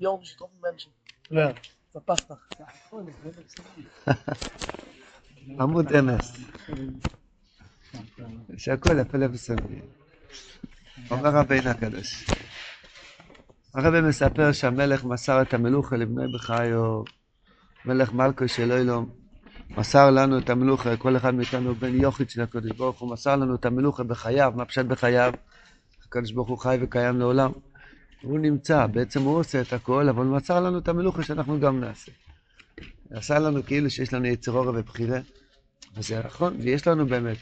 Ja, voll, das ist wirklich עמוד אמס, שהכל יפה לבשמים. אומר רבינו הקדוש. הרבי מספר שהמלך מסר את המלוכה לבני בחיו, מלך מלכו של אילום, מסר לנו את המלוכה, כל אחד מאיתנו בן יוחיד של הקדוש ברוך הוא, מסר לנו את המלוכה בחייו, מה פשט בחייו? הקדוש ברוך הוא חי וקיים לעולם. הוא נמצא, בעצם הוא עושה את הכל, אבל מסר לנו את המלוכה שאנחנו גם נעשה. עשה לנו כאילו שיש לנו יצר אורה ובחירה, וזה נכון, ויש לנו באמת.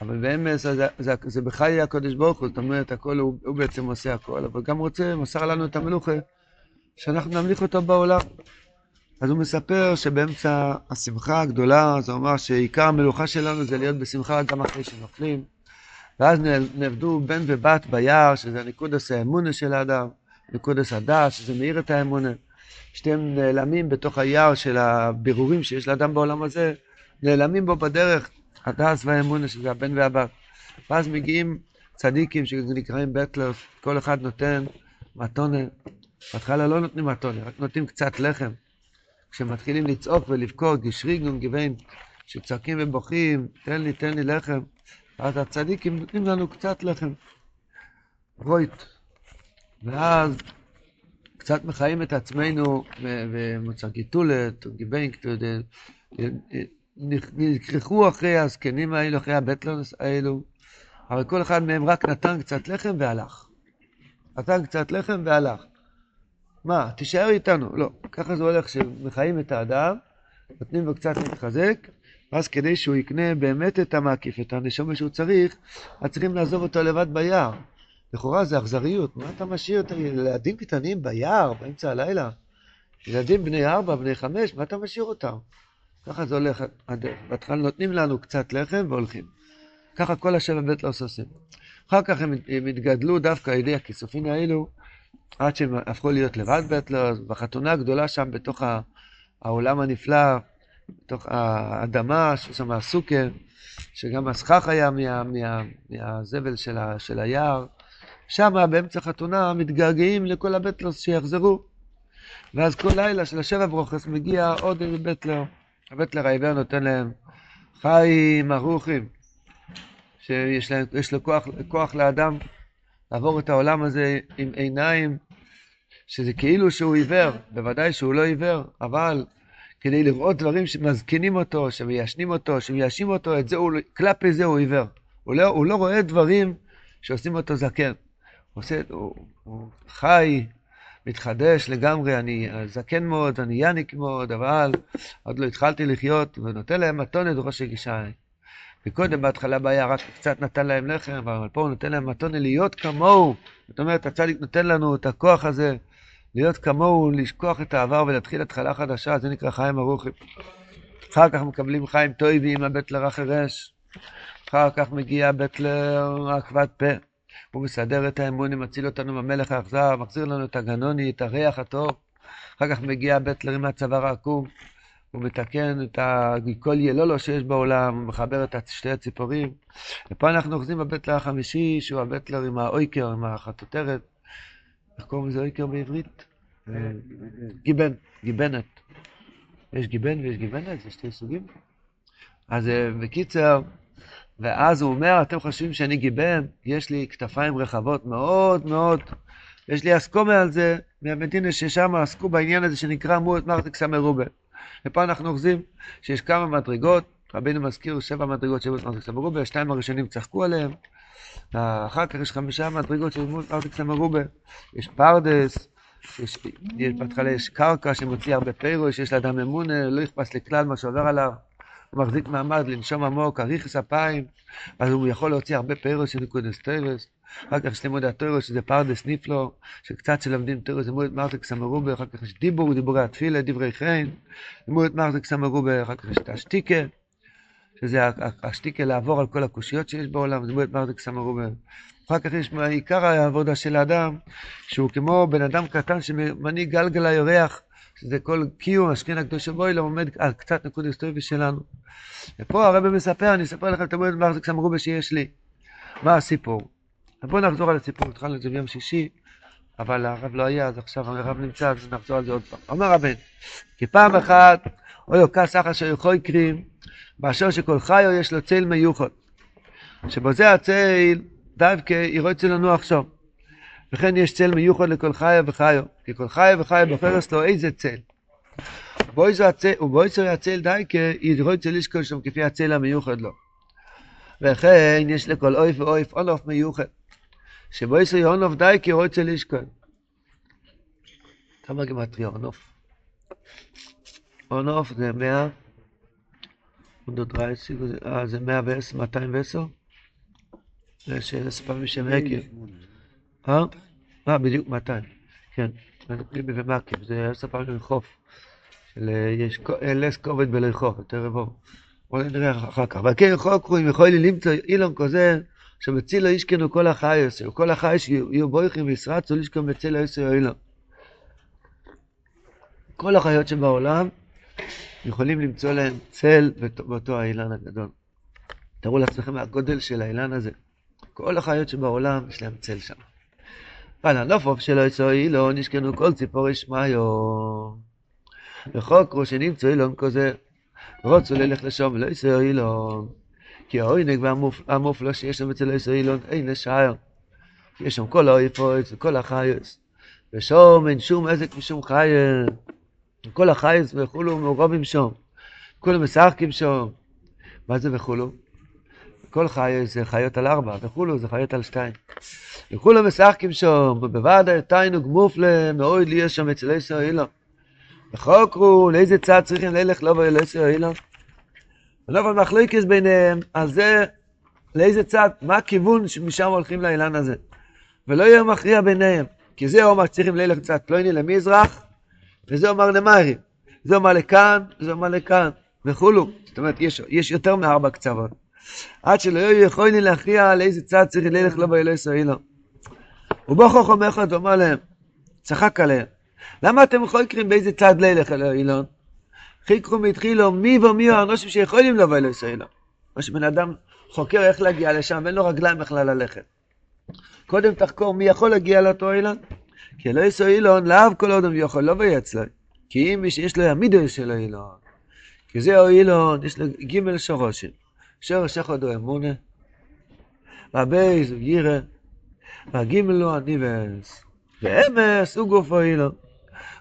אבל באמת זה, זה, זה בחיי הקודש ברוך הוא, זאת אומרת, הכל, הוא, הוא בעצם עושה הכל, אבל גם רוצה, מסר לנו את המלוכה, שאנחנו נמליך אותו בעולם. אז הוא מספר שבאמצע השמחה הגדולה, זה אומר שעיקר המלוכה שלנו זה להיות בשמחה גם אחרי שנופלים. ואז נעבדו בן ובת ביער, שזה ניקודס האמונה של האדם, ניקודס הדעת, שזה מאיר את האמונה. שתיהם נעלמים בתוך היער של הבירורים שיש לאדם בעולם הזה, נעלמים בו בדרך הדס והאמונה, שזה הבן והבת. ואז מגיעים צדיקים שנקראים בטלר, כל אחד נותן מתונה. בהתחלה לא נותנים מתונה, רק נותנים קצת לחם. כשמתחילים לצעוק ולבכות, גשריגון גבין, שצועקים ובוכים, תן לי, תן לי לחם. אז הצדיקים נותנים לנו קצת לחם. רויט. ואז קצת מחיים את עצמנו, ומוצא גיטולת, גיבנק, נכרכו אחרי הזקנים האלו, אחרי הבטלרס האלו, אבל כל אחד מהם רק נתן קצת לחם והלך. נתן קצת לחם והלך. מה, תישאר איתנו? לא. ככה זה הולך, שמחיים את האדם, נותנים לו קצת להתחזק, ואז כדי שהוא יקנה באמת את המקיף, את הנשומה שהוא צריך, אז צריכים לעזוב אותו לבד ביער. לכאורה זה אכזריות, מה אתה משאיר את ילדים קטנים ביער, באמצע הלילה? ילדים בני ארבע, בני חמש, מה אתה משאיר אותם? ככה זה הולך. בהתחלה נותנים לנו קצת לחם והולכים. ככה כל השבע בית לא עושים. אחר כך הם, הם התגדלו דווקא על ידי הכיסופים האלו, עד שהם הפכו להיות לבד בטלר, בחתונה הגדולה שם בתוך העולם הנפלא, בתוך האדמה, שם הסוכר, שגם הסכך היה מה, מה, מהזבל של, ה, של היער. שם באמצע חתונה מתגעגעים לכל הבטלרס שיחזרו. ואז כל לילה של השבע ברוכס מגיע עוד איזה בטלר. הבטלר העיוור נותן להם חיים ארוכים, שיש להם, לו כוח, כוח לאדם לעבור את העולם הזה עם עיניים, שזה כאילו שהוא עיוור, בוודאי שהוא לא עיוור, אבל כדי לראות דברים שמזקינים אותו, שמיישנים אותו, שמיישים אותו, את זה הוא, כלפי זה הוא עיוור. הוא לא, הוא לא רואה דברים שעושים אותו זקן. הוא, עושה, הוא, הוא חי, מתחדש לגמרי, אני זקן מאוד, אני יניק מאוד, אבל עוד לא התחלתי לחיות, ונותן להם מתונת ראש הגישיים. וקודם בהתחלה בעיה רק קצת נתן להם לחם, אבל פה הוא נותן להם מתונה להיות כמוהו. זאת אומרת, הצדיק נותן לנו את הכוח הזה, להיות כמוהו, לשכוח את העבר ולהתחיל התחלה חדשה, זה נקרא חיים ארוכים. אחר כך מקבלים חיים טויבים, הבטלר החירש. אחר כך מגיע הבטלר עקבת פה. הוא מסדר את האמונים, מציל אותנו מהמלך האכזר, מחזיר לנו את הגנוני, את הריח הטוב. אחר כך מגיע הבטלר עם הצוואר העקום. הוא מתקן את כל ילולו שיש בעולם, הוא מחבר את שתי הציפורים. ופה אנחנו אוחזים בבטלר החמישי, שהוא הבטלר עם האויקר, עם החטוטרת. איך קוראים לזה אויקר בעברית? גיבן, גיבנת. יש גיבן ויש גיבנת, זה שתי סוגים. אז בקיצר, ואז הוא אומר, אתם חושבים שאני גיבן? יש לי כתפיים רחבות מאוד מאוד. יש לי אסקומה על זה, מהמדינה ששם עסקו בעניין הזה שנקרא מורת מרתק סמרובה. ופה אנחנו אוחזים שיש כמה מדרגות, רבינו מזכיר שבע מדרגות של מורת מרתק סמרובה, השתיים הראשונים צחקו עליהם, ואחר כך יש חמישה מדרגות של מורת מרתק סמרובה. יש פרדס, בהתחלה יש קרקע שמוציא הרבה פירו, שיש לאדם אמונה, לא אכפס לכלל מה שעובר עליו. הוא מחזיק מעמד לנשום עמוק, אריכס אפיים, אז הוא יכול להוציא הרבה פירוס של נקודס טרס. אחר כך יש לימוד הטרס, שזה פרדס ניפלו, שקצת שלמדים טרס, לימוד מרתק סמרובה, אחר כך יש דיבור, דיבורי התפילה, דברי חן, לימוד מרתק סמרובה, אחר כך יש את השטיקה, שזה השטיקה לעבור על כל הקושיות שיש בעולם, לימוד מרתק סמרובה. אחר כך יש עיקר העבודה של האדם, שהוא כמו בן אדם קטן שמנהיג גלגל הירח, שזה כל קיום, השכין הקדוש בוילם עומד על קצת נקוד היסטורי שלנו. ופה הרב מספר, אני אספר לכם את המועד מחזיק סמרובה שיש לי. מה הסיפור? בואו נחזור על הסיפור, התחלנו את זה ביום שישי. אבל הרב לא היה, אז עכשיו הרב נמצא, אז נחזור על זה עוד פעם. אומר רבן, כי פעם אחת, אוי אוקה סך אשר יכול קרים, באשר שכל חיו יש לו צל מיוחד. שבזה הצל דווקא ירוצה לנו עכשיו. וכן יש צל מיוחד לכל חיו וחיו, כי כל חיו וחיו בוחרס לו איזה צל. ובויסר הצל דייקה ירוצה לשקול שם כפי הצל המיוחד לו. וכן יש לכל אויף ואויף אונוף מיוחד. שבויסר יונוף דייקה ירוצה לשקול. כמה גמטריה אונוף? אונוף זה מאה, אה, זה מאה ועשר, מאתיים ועשר? זה שעשר פעמים שם עקב. אה? אה, בדיוק 200, כן. פיבי ומקיף, זה עשר פעמים חוף. יש לס כובד בלי חוף, יותר רבוב. בואו נראה אחר כך. אבל כן חוקרו, אם יכול למצוא אילון כזה, שמצילו ישכנו כל החייס, כל החייס יהיו בויכים וישרצו לשכון מצילו יסו אילון. כל החיות שבעולם יכולים למצוא להם צל באותו האילן הגדול. תראו לעצמכם הגודל של האילן הזה. כל החיות שבעולם יש להם צל שם. אבל הנופוף שלו יצאו אילון נשכנו כל ציפורי שמעיו. וחוקרו שנמצאו אילון כזה. רוצו ללך לשם ולא יצאו אילון. כי העונג והמופלא שיש שם אצל יצאו אילון אין לשער. יש שם כל האויפות וכל החיות. ושום אין שום עזק ושום חיות. כל החייס וכולו מעורבים שם. כולם משחקים שם. מה זה וכולו? כל חי זה חיות על ארבע, וכולו זה חיות על שתיים. וכולם משחקים שם, ובוודאי תיינוג מופלא, מאוד לי יש שם אצל עשר אילו. וחוקרו, לאיזה צד צריכים ללך לא ואל עשר אילו? ולא אבל מחלוקס ביניהם, אז זה לאיזה צד, מה הכיוון שמשם הולכים לאילן הזה. ולא יהיה מכריע ביניהם, כי זה אומר שצריכים ללך קצת פלויני למזרח, וזה אומר למערי. זה אומר לכאן, זה אומר לכאן, וכולו. זאת אומרת, יש, יש יותר מארבע קצוות. עד שלא יכולים להכריע על איזה צד צריך ללך לו באלוהי סוהילו. חוכם אחד ואומר להם, צחק עליהם, למה אתם חוקרים באיזה צד ללך אל האילון? חיכרו והתחילו מי ומי האנושים שיכולים לבוא אלוהי סוהילו. או שבן אדם חוקר איך להגיע לשם ואין לו רגליים בכלל ללכת. קודם תחקור מי יכול להגיע לאותו אילון. כי אלוהי סוהילון לאו כל הוא יכול לא ויצלו. כי אם מי שיש לו המידו של האילון. כי זה האילון, יש לו גימל שורשים. שורש אחד הוא אמונה, והבייס הוא גירה, והגימל הוא הניבס, ואמס הוא גופו אילון.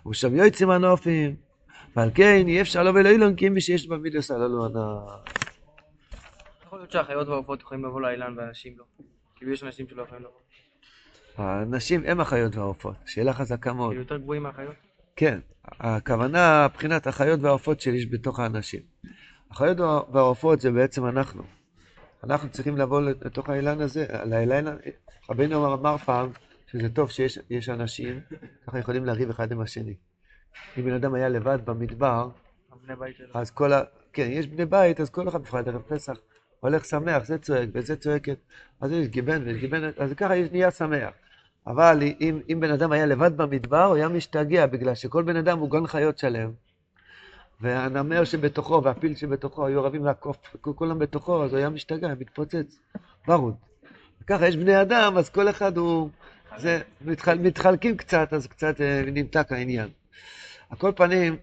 ושם יועצים הנופים, ועל כן אי אפשר לבוא לאילון כי מי שיש במידוס הללו ענה. יכול להיות שהחיות והעופות יכולים לבוא לאילן ואנשים לא. כאילו יש אנשים שלא יכולים לבוא. האנשים הם החיות והעופות, שאלה חזקה מאוד. כאילו יותר גבוהים מהחיות? כן, הכוונה, מבחינת החיות והעופות שיש בתוך האנשים. החיות והעופות זה בעצם אנחנו. אנחנו צריכים לבוא לתוך האילן הזה, לאילן, רבינו אמר פעם שזה טוב שיש אנשים, ככה יכולים לריב אחד עם השני. אם בן אדם היה לבד במדבר, אז כל ה... כן, יש בני בית, אז כל אחד בפרט ערב פסח הולך שמח, זה צועק וזה צועקת, אז יש גיבן ויש גיבנת, אז ככה נהיה שמח. אבל אם, אם בן אדם היה לבד במדבר, הוא היה משתגע, בגלל שכל בן אדם הוא גון חיות שלם. והנמר שבתוכו והפיל שבתוכו היו רבים לעקוף, כולם בתוכו, אז הוא היה משתגע, מתפוצץ, ברוד. ככה יש בני אדם, אז כל אחד הוא, זה, מתחל, מתחלקים קצת, אז קצת אה, נמתק העניין. על כל פנים,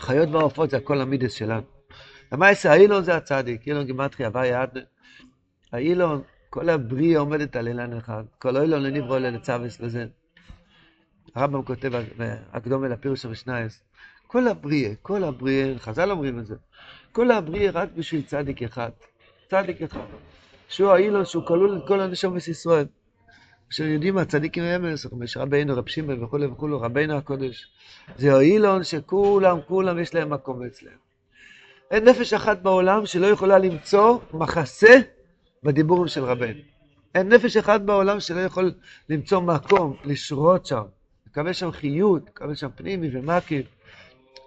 חיות ועופות זה הכל המידס שלנו. למעשה, האילון זה הצדיק, אילון גימטרי, הווי עד. האילון, כל הבריאה עומדת על אילן אחד, כל אילון לנברו לצווס לזה. הרמב"ם כותב, הקדום אל הפירוש המשנייס, כל הבריאה, כל הבריאה, חז"ל אומרים את זה, כל הבריאה רק בשביל צדיק אחד, צדיק אחד, שהוא האילון שהוא כלול את כל הנשומת ישראל. אשר יודעים מה צדיקים אמס, יש רבינו, רב שמעון וכולי וכולי, רבינו הקודש. זה האילון שכולם, כולם יש להם מקום אצלם. אין נפש אחת בעולם שלא יכולה למצוא מחסה בדיבורים של רבנו. אין נפש אחת בעולם שלא יכול למצוא מקום, לשרות שם, לקבל שם חיות, לקבל שם פנימי ומקיף.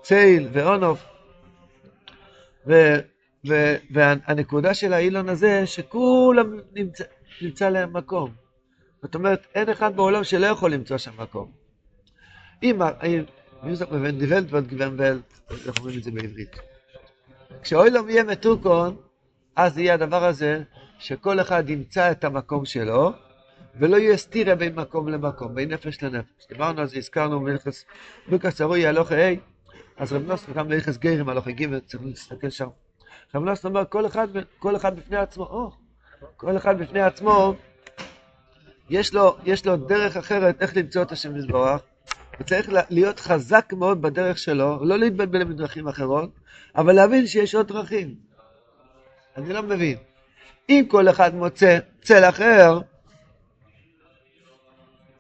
צייל ואונוף. ו, ו, והנקודה של האילון הזה, שכולם נמצא, נמצא להם מקום. זאת אומרת, אין אחד בעולם שלא יכול למצוא שם מקום. אם, מיוזק מבן דיבלט וגוונבלט, איך אומרים את זה בעברית. כשאוילום יהיה מתוקון, אז יהיה הדבר הזה שכל אחד ימצא את המקום שלו, ולא יהיה סתירה בין מקום למקום, בין נפש לנפש. דיברנו על זה, הזכרנו מלכס, הרוי הלוך ה', אז רב נוסף גם מלכס גרים הלוך ג', צריך להסתכל שם. רב נוסף אומר, כל אחד, כל אחד בפני עצמו, או, כל אחד בפני עצמו, יש לו, יש לו דרך אחרת איך למצוא את השם יתברך, וצריך להיות חזק מאוד בדרך שלו, לא להתבלבל בדרכים אחרות, אבל להבין שיש עוד דרכים. אני לא מבין. אם כל אחד מוצא צל אחר,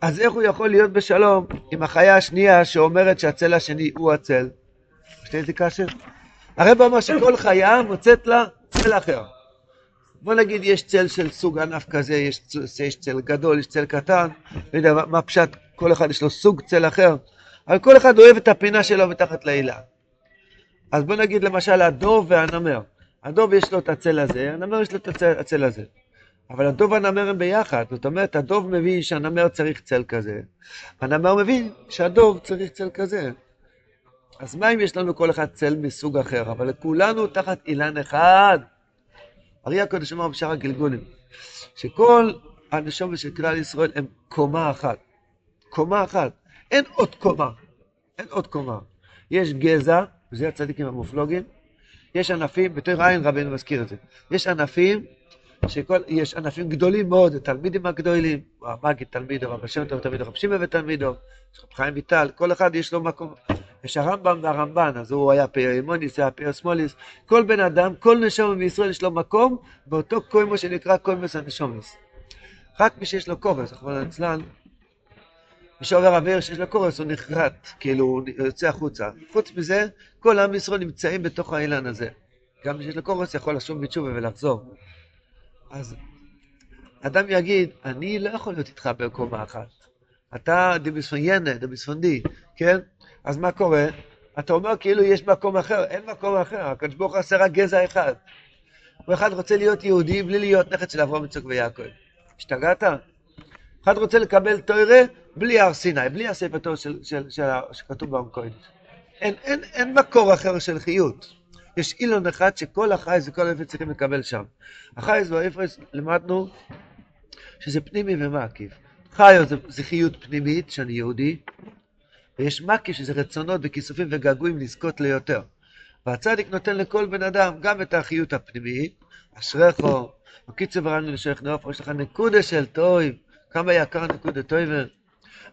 אז איך הוא יכול להיות בשלום עם החיה השנייה שאומרת שהצל השני הוא הצל? יש לי איזה קשר? הרב אומר שכל חיה מוצאת לה צל אחר. בוא נגיד יש צל של סוג ענף כזה, יש, יש צל גדול, יש צל קטן, לא יודע מה, פשט, כל אחד יש לו סוג צל אחר, אבל כל אחד אוהב את הפינה שלו מתחת להילה. אז בוא נגיד למשל הדוב והנמר. הדוב יש לו את הצל הזה, הנמר יש לו את הצל, הצל הזה. אבל הדוב והנמר הם ביחד, זאת אומרת, הדוב מבין שהנמר צריך צל כזה, הנמר מבין שהדוב צריך צל כזה. אז מה אם יש לנו כל אחד צל מסוג אחר, אבל לכולנו תחת אילן אחד? אריה הקודש אמר בשאר הגלגולים, שכל הנשומת של כלל ישראל הם קומה אחת. קומה אחת. אין עוד קומה. אין עוד קומה. יש גזע, וזה הצדיקים המופלוגים, יש ענפים, בתור עין רבינו מזכיר את זה, יש ענפים שכל, יש ענפים גדולים מאוד, התלמידים הגדולים, המגיד תלמידו, רב השם טוב תלמידו, רב שמעון ותלמידו, חיים ויטל, כל אחד יש לו מקום. יש הרמב"ם והרמב"ן, אז הוא היה פיורימוניס, היה פיוסמוליס, כל בן אדם, כל נשום בישראל יש לו מקום באותו קוימו שנקרא קוימוס הנשומס. רק מי שיש לו קורס, רחמנא ליצלן, מי שעובר אוויר שיש לו קורס הוא נחרט, כאילו הוא יוצא החוצה. חוץ מזה, כל עם ישראל נמצאים בתוך האילן הזה. גם מי שיש לו קורס יכול לשוב בתשובה ולחזור. אז אדם יגיד, אני לא יכול להיות איתך בקומה אחת. אתה דביספוניינה, דביספונדי, כן? אז מה קורה? אתה אומר כאילו יש מקום אחר, אין מקום אחר, הקדוש ברוך הוא עושה רק גזע אחד. הוא אחד רוצה להיות יהודי בלי להיות נכד של אברהם, יצחק ויעקב. השתגעת? אחד רוצה לקבל תוירה בלי הר סיני, בלי הספר תור של, של, של, שכתוב במקורת. אין, אין, אין מקור אחר של חיות. יש אילון אחד שכל החייס וכל האפס צריכים לקבל שם. החייס והאפס למדנו שזה פנימי ומקיף. חיו זה, זה חיות פנימית, שאני יהודי, ויש מקיף שזה רצונות וכיסופים וגעגועים לזכות ליותר. והצדיק נותן לכל בן אדם גם את החיות הפנימית, אשריכו, בקיצור ורענו לשייך נאופו, יש לך נקודה של טויב, כמה יקר נקודה טויב,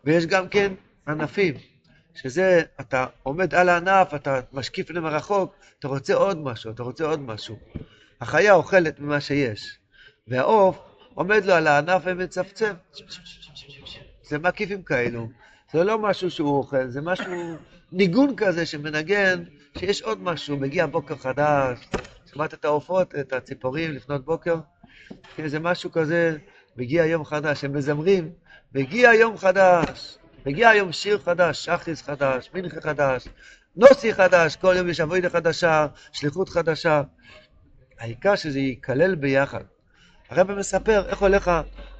ויש גם כן ענפים, שזה, אתה עומד על הענף, אתה משקיף למרחוק, אתה רוצה עוד משהו, אתה רוצה עוד משהו. החיה אוכלת ממה שיש, והעוף עומד לו על הענף ומצפצף. זה מקיפים כאלו. זה לא משהו שהוא אוכל, זה משהו, ניגון כזה שמנגן, שיש עוד משהו, מגיע בוקר חדש, שמעת את העופות, את הציפורים לפנות בוקר? כן, זה משהו כזה, מגיע יום חדש, הם מזמרים, מגיע יום חדש, מגיע היום שיר חדש, שחיס חדש, מנחה חדש, נוסי חדש, כל יום יש אבוידה חדשה, שליחות חדשה. העיקר שזה ייכלל ביחד. הרב מספר איך הולך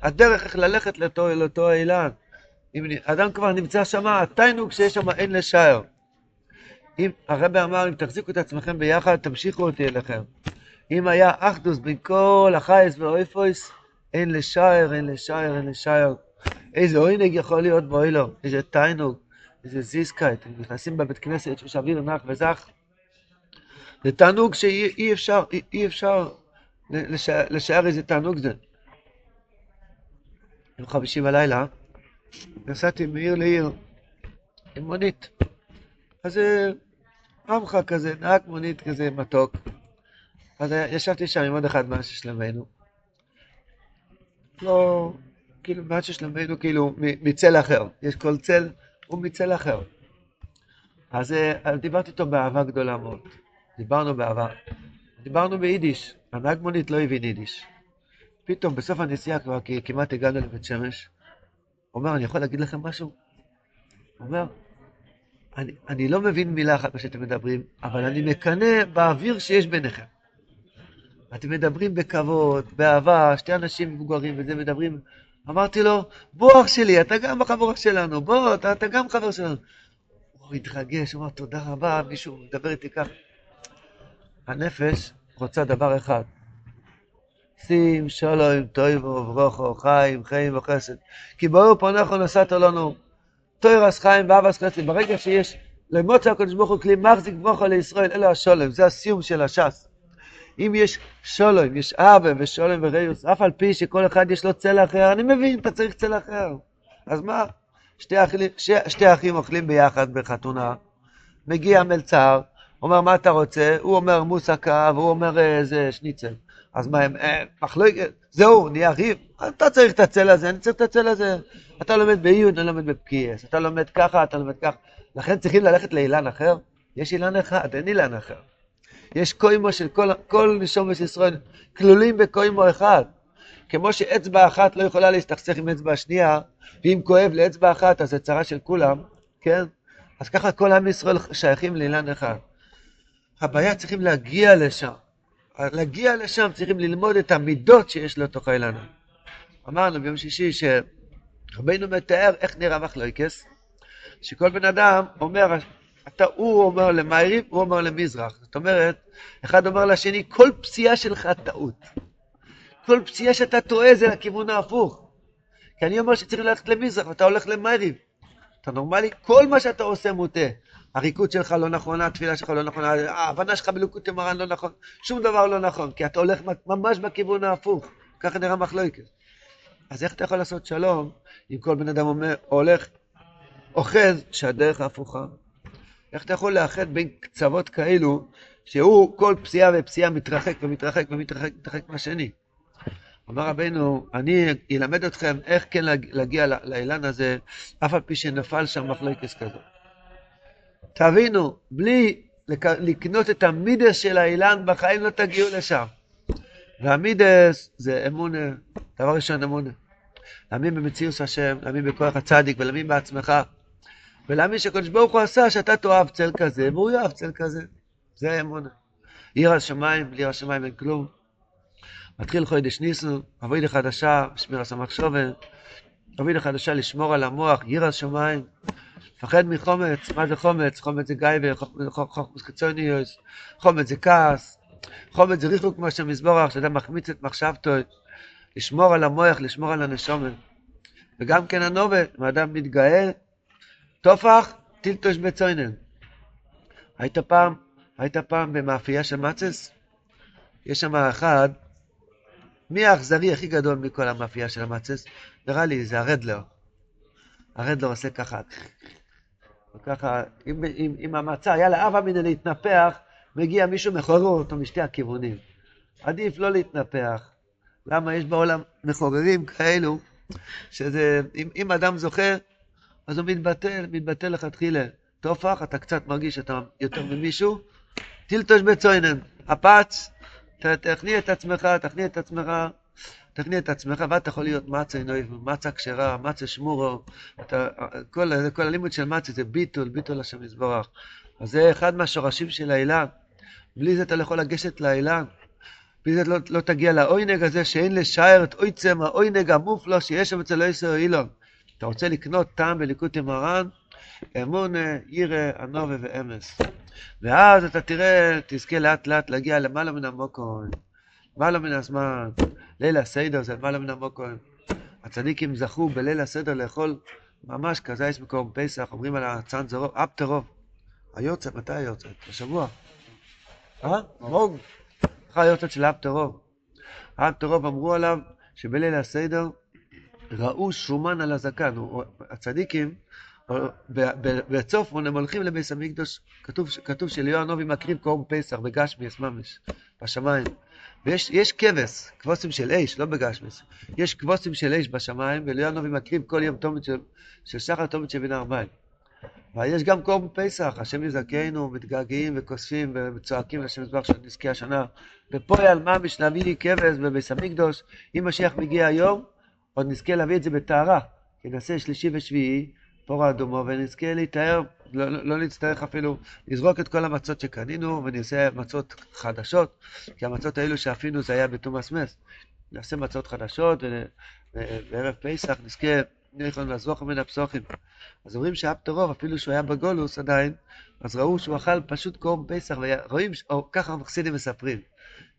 הדרך איך ללכת לאותו, לאותו אילן. אם אדם כבר נמצא שם, התיינוג שיש שם אין לשער. אם הרב אמר, אם תחזיקו את עצמכם ביחד, תמשיכו אותי אליכם. אם היה אחדוס בין כל החייס והאויפויס, אין לשער, אין לשער, אין לשער. איזה עוינג יכול להיות באוילו, איזה תיינוג, איזה זיסקייט, נכנסים בבית כנסת, יש אוויר נח וזך. זה תענוג שאי אפשר, אי, אי אפשר לשער איזה תענוג זה. יום חמישי בלילה, נסעתי מעיר לעיר עם מונית. אז עמך כזה, נהג מונית כזה מתוק. אז ישבתי שם עם עוד אחד מאנשי שלמנו. לא, כאילו, מאנשי שלמנו, כאילו, מצל אחר. יש כל צל, הוא מצל אחר. אז דיברתי איתו באהבה גדולה מאוד. דיברנו באהבה. דיברנו ביידיש. הנהג מונית לא הבין יידיש. פתאום, בסוף הנסיעה כבר, כמעט הגענו לבית שמש, הוא אומר, אני יכול להגיד לכם משהו? הוא אומר, אני, אני לא מבין מילה אחת מה שאתם מדברים, אבל אני מקנא באוויר שיש ביניכם. אתם מדברים בכבוד, באהבה, שתי אנשים מבוגרים וזה מדברים. אמרתי לו, בוא אח שלי, אתה גם החבורה שלנו, בוא, אתה, אתה גם חבר שלנו. הוא התרגש, הוא אמר, תודה רבה, מישהו מדבר איתי כך. הנפש רוצה דבר אחד, שים שלום, טויבו, וברוכו, חיים, חיים וחסד. כי ברור פונכו נשאת לנו תוירס חיים ואבס חסד. ברגע שיש למוצא הקדוש ברוך הוא כלי מחזיק ברוכו לישראל, אלו השולם, זה הסיום של הש"ס. אם יש שולם, יש אבא ושולם וריוס, אף על פי שכל אחד יש לו צלע אחר, אני מבין, אתה צריך צלע אחר. אז מה? שתי, אחים, שתי, שתי אחים אוכלים ביחד בחתונה, מגיע מלצר, אומר מה אתה רוצה, הוא אומר מוסקה והוא אומר איזה אה, שניצל. אז מה הם, אה, זהו, נהיה ריב, אתה צריך את הצל הזה, אני צריך את הצל הזה. אתה לומד ביוד, אני לומד בפקיעס, אתה לומד ככה, אתה לומד ככה. לכן צריכים ללכת לאילן אחר? יש אילן אחד, אין אילן אחר. יש קוימו של כל, כל נשומת ישראל, כלולים בקוימו אחד. כמו שאצבע אחת לא יכולה להסתכסך עם אצבע השנייה, ואם כואב לאצבע אחת אז זה צרה של כולם, כן? אז ככה כל עם ישראל שייכים לאילן אחד. הבעיה צריכים להגיע לשם. להגיע לשם צריכים ללמוד את המידות שיש לתוך האילן. אמרנו ביום שישי שרבינו מתאר איך נראה מחלוקס, שכל בן אדם אומר, אתה, הוא אומר למעריב, הוא אומר למזרח. זאת אומרת, אחד אומר לשני, כל פציעה שלך טעות. כל פציעה שאתה טועה זה לכיוון ההפוך. כי אני אומר שצריך ללכת למזרח ואתה הולך למעריב. אתה נורמלי? כל מה שאתה עושה מוטה. הריקוד שלך לא נכונה, התפילה שלך לא נכונה, ההבנה שלך בלוקוטי מרן לא נכון, שום דבר לא נכון, כי אתה הולך ממש בכיוון ההפוך, ככה נראה מחלוקת. אז איך אתה יכול לעשות שלום אם כל בן אדם אומר, הולך, אוחז שהדרך ההפוכה? איך אתה יכול לאחד בין קצוות כאלו, שהוא כל פסיעה ופסיעה מתרחק ומתרחק ומתרחק ומתרחק מהשני? אמר רבנו, אני אלמד אתכם איך כן להגיע לאילן הזה, אף על פי שנפל שם מחלקת כזאת. תבינו, בלי לקנות את המידס של האילן, בחיים לא תגיעו לשם. והמידס זה אמונה, דבר ראשון אמונה. להאמין במציאות השם, להאמין בכוח הצדיק ולהאמין בעצמך. ולהאמין שקדוש ברוך הוא עשה שאתה תאהב צל כזה, והוא יאהב צל כזה. זה האמונה. עיר השמיים, בלי עיר השמיים אין כלום. מתחיל חודש ניסו, עבודה חדשה, שמירה סמך שובל, עבודה חדשה לשמור על המוח, עיר השמיים, מפחד מחומץ, מה זה חומץ? חומץ זה גייבר, חומץ חיצוניוס, חומץ זה כעס, חומץ זה ריחוק כמו שמזבורך, שאתה מחמיץ את מחשבתו, לשמור על המוח, לשמור על הנשומת. וגם כן הנובת, אם האדם מתגאה, תופח, טילטוש בצוינן. היית פעם, היית פעם במאפייה של מצס? יש שם אחד, מי האכזרי הכי גדול מכל המאפייה של המצס? נראה לי זה הרדלר. הרדלר עושה ככה. וככה, אם, אם, אם המצה היה לאב אמינא להתנפח, מגיע מישהו מחורר אותו משתי הכיוונים. עדיף לא להתנפח. למה יש בעולם מחוררים כאלו, שזה, אם, אם אדם זוכר, אז הוא מתבטל, מתבטל לכתחילה. תופח, אתה קצת מרגיש שאתה יותר ממישהו, טילטוש בצוינן, הפץ, תכניע את עצמך, תכניע את עצמך, תכניע את עצמך, ואתה יכול להיות מצה נויב, מצה כשרה, מצה שמורו, אתה, כל, כל הלימוד של מצה זה ביטול, ביטול השם יזברך. אז זה אחד מהשורשים של האילן. בלי זה אתה לא יכול לגשת לאילן. בלי זה לא, לא תגיע לעוינג הזה שאין לשער את אויצם העוינג המופלא שיש שם אצל אויסר אילון. אתה רוצה לקנות טעם בליקוטי מרן, אמונה, ירא, ענווה ואמס. ואז אתה תראה, תזכה לאט לאט להגיע למעלה מן המוקון, למעלה מן הזמן. ליל הסדר זה למעלה מן המוקון. הצדיקים זכו בליל הסדר לאכול ממש כזייס מקום פסח, אומרים על הצאן זרוב, אפטרוב. היורצת, מתי היורצת? השבוע. אה? מוג. אחרי היורצת של אפטרוב. אפטרוב אמרו עליו שבליל הסדר ראו שומן על הזקן. הצדיקים, בצופרון הם הולכים לביס המקדוש, כתוב, כתוב שליהו הנובי מקריב קורם פסח בגשמיאס ממש, בשמיים. ויש כבש, כבוסים של אש, לא בגשמיאס. יש כבוסים של אש בשמיים, וליהו הנובי מקריב כל יום תומת של, של שחר תומת של בן ארבעים. ויש גם קורם פסח, השם יזכנו, מתגעגעים וכוספים וצועקים לשם מזבח של נזקי השנה. ופועל ממש להביא כבש בביס המקדוש, אם משיח מגיע היום, עוד נזכה להביא את זה בטהרה, כי נעשה שלישי ושביעי, פור האדומו, ונזכה להיטהר, לא, לא, לא נצטרך אפילו לזרוק את כל המצות שקנינו, ונעשה מצות חדשות, כי המצות האלו שאפינו זה היה בתומאס מס. נעשה מצות חדשות, ובערב פסח נזכה, נהיה יכולים לזרוק מן הפסוחים. אז אומרים שאפטרוב, אפילו שהוא היה בגולוס עדיין, אז ראו שהוא אכל פשוט קורם פסח, ורואים, או ככה המחסידים מספרים,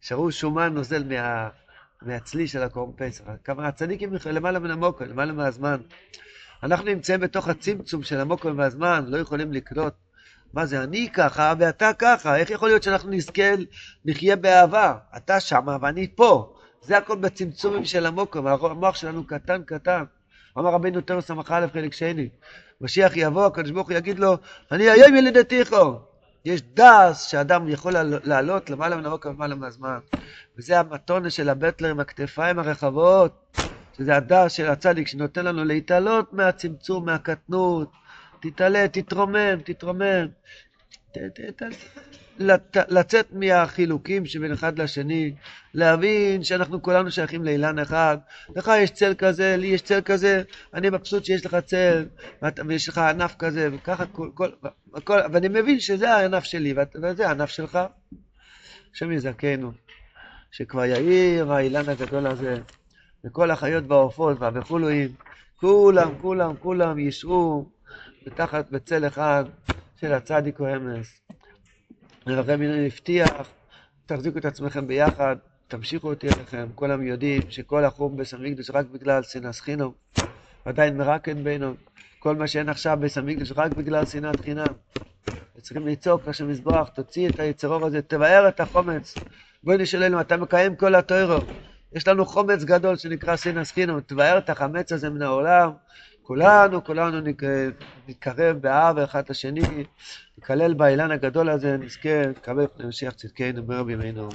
שראו שומן נוזל מה... מהצלי של הקורם פסח. כמה הצדיקים למעלה מן המוקר, למעלה מהזמן. אנחנו נמצאים בתוך הצמצום של המוקר והזמן, לא יכולים לקלוט מה זה אני ככה ואתה ככה, איך יכול להיות שאנחנו נזכה נחיה באהבה? אתה שמה ואני פה. זה הכל בצמצומים של המוקר, המוח שלנו קטן קטן. אמר רבינו תרא ס"א חלק שני, משיח יבוא, הקדוש ברוך הוא יגיד לו, אני היום ילידתיכו. יש דס שאדם יכול לעלות למעלה מן המוקר ומעלה מהזמן. וזה המתונה של הבטלר עם הכתפיים הרחבות, שזה הדס של הצדיק שנותן לנו להתעלות מהצמצום, מהקטנות. תתעלה, תתרומם, תתרומם. ת, ת, ת, לת, לצאת מהחילוקים שבין אחד לשני, להבין שאנחנו כולנו שייכים לאילן אחד. לך יש צל כזה, לי יש צל כזה, אני מבסוט שיש לך צל, ויש לך ענף כזה, וככה כל, כל, כל, ואני מבין שזה הענף שלי, וזה הענף שלך. השם יזכנו, שכבר יאיר האילן הגדול הזה, וכל החיות והעופות והבכולואים, כולם, כולם, כולם ישרו ותחת בצל אחד של הצדיק או אמס. מינוי הבטיח, תחזיקו את עצמכם ביחד, תמשיכו אותי אליכם, כולם יודעים שכל החום בסמיקדוש רק בגלל שנאת חינם, עדיין מרקן בינו, כל מה שאין עכשיו בסמיקדוש רק בגלל שנאת חינם. צריכים לצעוק לשם מזבח, תוציא את היצרור הזה, תבאר את החומץ. בואי נשאלנו, אתה מקיים כל הטוירו. יש לנו חומץ גדול שנקרא סינס חינם, תבאר את החמץ הזה מן העולם. כולנו, כולנו נתקרב באהבה אחד לשני, נקלל באילן הגדול הזה, נזכה, נקבל פני משיח צדקנו, מר בימינו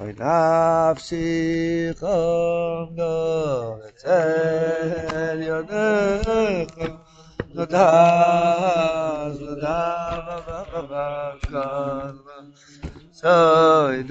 נפשי חמדו אצל יודך, תודה, תודה רבה רבה כאן, סוי